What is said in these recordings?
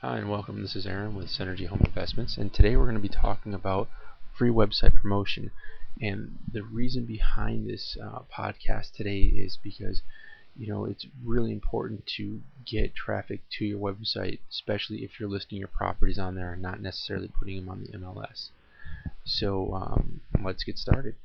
Hi and welcome. This is Aaron with Synergy Home Investments, and today we're going to be talking about free website promotion. And the reason behind this uh, podcast today is because you know it's really important to get traffic to your website, especially if you're listing your properties on there and not necessarily putting them on the MLS. So um, let's get started.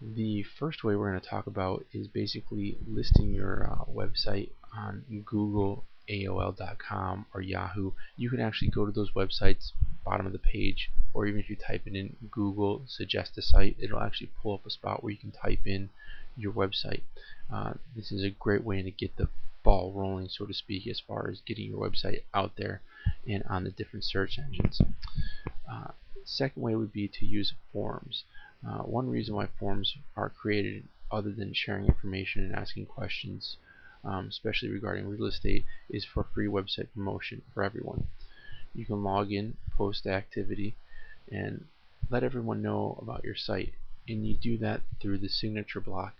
The first way we're going to talk about is basically listing your uh, website on Google AOL.com or Yahoo, you can actually go to those websites, bottom of the page, or even if you type it in Google, suggest a site, it'll actually pull up a spot where you can type in your website. Uh, this is a great way to get the ball rolling, so to speak, as far as getting your website out there and on the different search engines. Uh, second way would be to use forums. Uh, one reason why forums are created, other than sharing information and asking questions um, especially regarding real estate, is for free website promotion for everyone. You can log in, post activity, and let everyone know about your site. And you do that through the signature block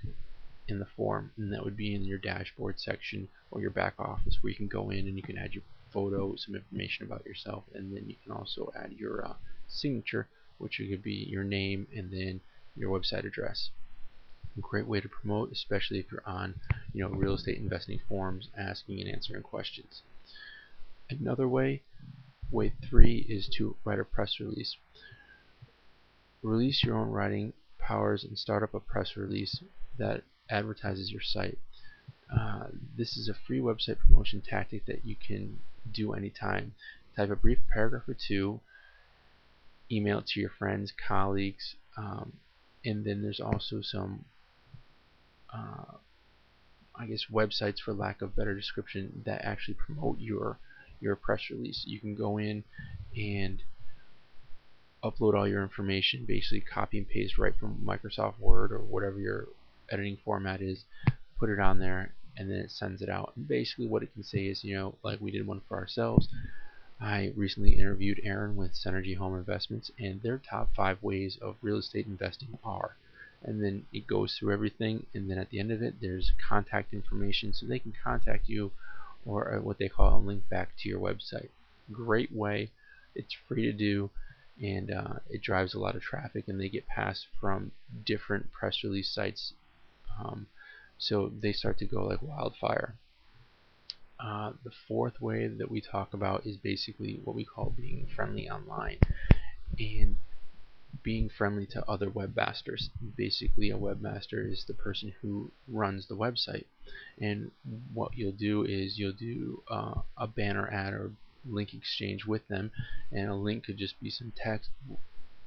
in the forum, and that would be in your dashboard section or your back office where you can go in and you can add your photo, some information about yourself, and then you can also add your uh, signature, which could be your name and then your website address great way to promote, especially if you're on, you know, real estate investing forums, asking and answering questions. Another way, way three, is to write a press release. Release your own writing powers and start up a press release that advertises your site. Uh, this is a free website promotion tactic that you can do anytime. Type a brief paragraph or two, email it to your friends, colleagues, um, and then there's also some uh, I guess websites for lack of better description that actually promote your your press release. You can go in and upload all your information, basically copy and paste right from Microsoft Word or whatever your editing format is, put it on there, and then it sends it out. And basically, what it can say is, you know, like we did one for ourselves. I recently interviewed Aaron with Synergy Home Investments, and their top five ways of real estate investing are and then it goes through everything and then at the end of it there's contact information so they can contact you or uh, what they call a link back to your website. Great way. It's free to do and uh, it drives a lot of traffic and they get passed from different press release sites um, so they start to go like wildfire. Uh, the fourth way that we talk about is basically what we call being friendly online. And being friendly to other webmasters. Basically, a webmaster is the person who runs the website. And what you'll do is you'll do uh, a banner ad or link exchange with them, and a link could just be some text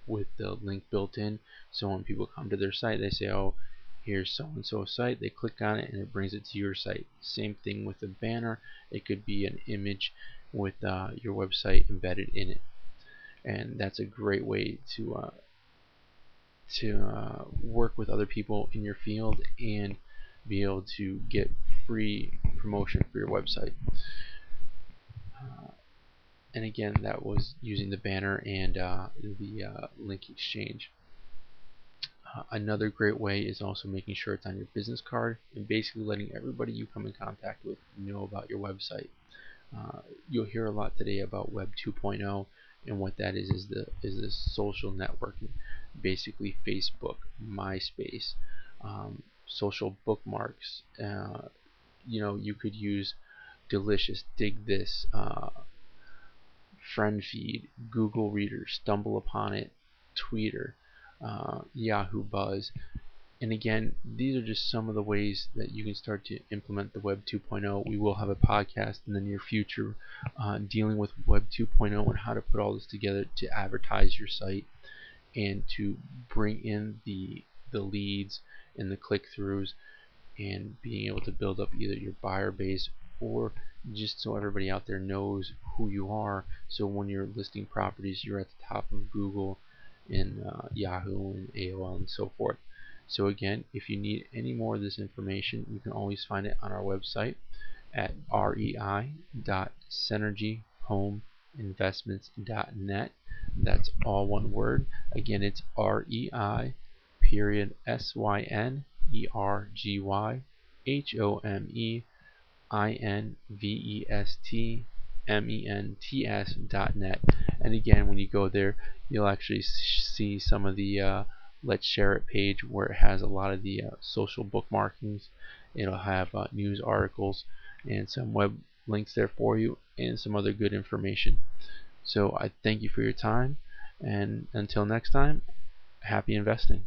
with the link built in. So when people come to their site, they say, "Oh, here's so and so site." They click on it, and it brings it to your site. Same thing with a banner. It could be an image with uh, your website embedded in it and that's a great way to uh, to uh, work with other people in your field and be able to get free promotion for your website. Uh, and again, that was using the banner and uh, the uh, link exchange. Uh, another great way is also making sure it's on your business card and basically letting everybody you come in contact with know about your website. You'll hear a lot today about Web 2.0 and what that is is the is the social networking. Basically Facebook MySpace um, social bookmarks uh, you know you could use delicious Digg this uh, FriendFeed Google Reader StumbleUpon it Twitter uh, Yahoo Buzz and again, these are just some of the ways that you can start to implement the Web 2.0. We will have a podcast in the near future uh, dealing with Web 2.0 and how to put all this together to advertise your site and to bring in the the leads and the click-throughs and being able to build up either your buyer base or just so everybody out there knows who you are so when you're listing properties you're at the top of Google and uh, Yahoo and AOL and so forth. So again, if you need any more of this information, you can always find it on our website at rei.synergyhomeinvestments.net. That's all one word. Again, it's R-E-I period S-Y-N-E-R-G-Y H-O-M-E I-N-V-E-S-T M-E-N-T-S dot net. And again, when you go there, you'll actually see some of the uh, Let's Share It page where it has a lot of the uh, social bookmarkings. It'll have uh, news articles and some web links there for you and some other good information. So I thank you for your time and until next time, happy investing.